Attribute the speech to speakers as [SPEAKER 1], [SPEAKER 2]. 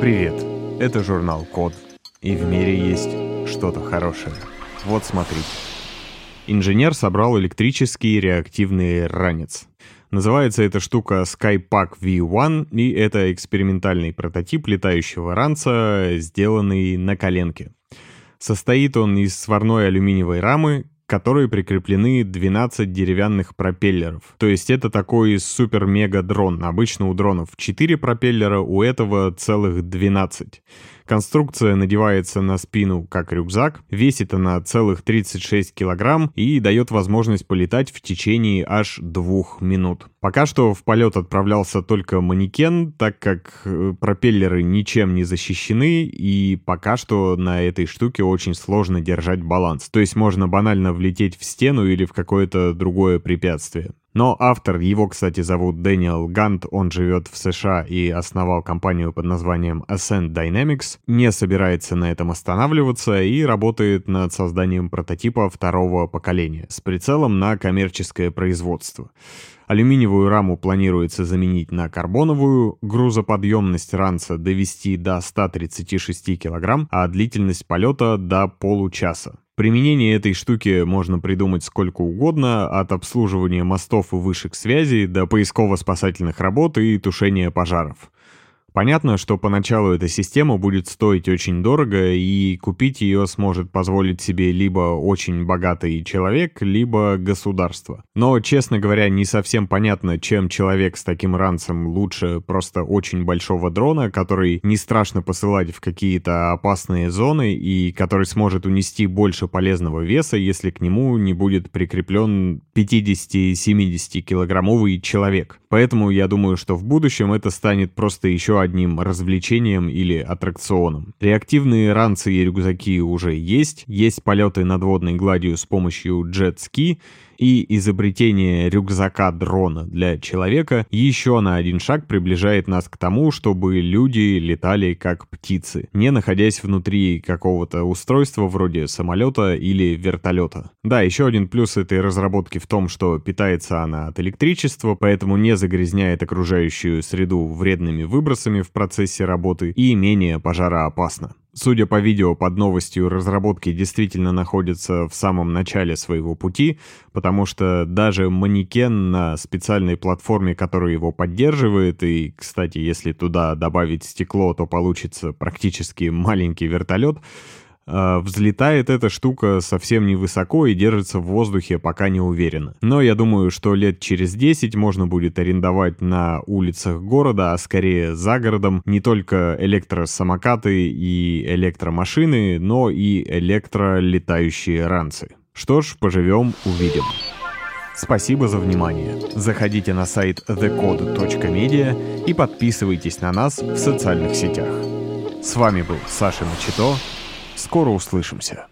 [SPEAKER 1] Привет, это журнал Код, и в мире есть что-то хорошее. Вот смотрите. Инженер собрал электрический реактивный ранец. Называется эта штука Skypack V1, и это экспериментальный прототип летающего ранца, сделанный на коленке. Состоит он из сварной алюминиевой рамы, к которой прикреплены 12 деревянных пропеллеров. То есть это такой супер-мега-дрон. Обычно у дронов 4 пропеллера, у этого целых 12. Конструкция надевается на спину как рюкзак, весит она целых 36 килограмм и дает возможность полетать в течение аж двух минут. Пока что в полет отправлялся только манекен, так как э, пропеллеры ничем не защищены и пока что на этой штуке очень сложно держать баланс. То есть можно банально влететь в стену или в какое-то другое препятствие. Но автор, его, кстати, зовут Дэниел Гант, он живет в США и основал компанию под названием Ascent Dynamics, не собирается на этом останавливаться и работает над созданием прототипа второго поколения с прицелом на коммерческое производство. Алюминиевую раму планируется заменить на карбоновую, грузоподъемность ранца довести до 136 кг, а длительность полета до получаса. Применение этой штуки можно придумать сколько угодно, от обслуживания мостов и вышек связи до поисково-спасательных работ и тушения пожаров. Понятно, что поначалу эта система будет стоить очень дорого, и купить ее сможет позволить себе либо очень богатый человек, либо государство. Но, честно говоря, не совсем понятно, чем человек с таким ранцем лучше просто очень большого дрона, который не страшно посылать в какие-то опасные зоны и который сможет унести больше полезного веса, если к нему не будет прикреплен 50-70 килограммовый человек. Поэтому я думаю, что в будущем это станет просто еще одним развлечением или аттракционом. Реактивные ранцы и рюкзаки уже есть, есть полеты над водной гладью с помощью джет-ски, и изобретение рюкзака-дрона для человека еще на один шаг приближает нас к тому, чтобы люди летали как птицы, не находясь внутри какого-то устройства вроде самолета или вертолета. Да, еще один плюс этой разработки в том, что питается она от электричества, поэтому не загрязняет окружающую среду вредными выбросами в процессе работы и менее пожароопасно. Судя по видео под новостью, разработки действительно находятся в самом начале своего пути, потому что даже манекен на специальной платформе, которая его поддерживает, и, кстати, если туда добавить стекло, то получится практически маленький вертолет, взлетает эта штука совсем невысоко и держится в воздухе пока не уверенно. Но я думаю, что лет через 10 можно будет арендовать на улицах города, а скорее за городом, не только электросамокаты и электромашины, но и электролетающие ранцы. Что ж, поживем, увидим. Спасибо за внимание. Заходите на сайт thecode.media и подписывайтесь на нас в социальных сетях. С вами был Саша Начито. Скоро услышимся.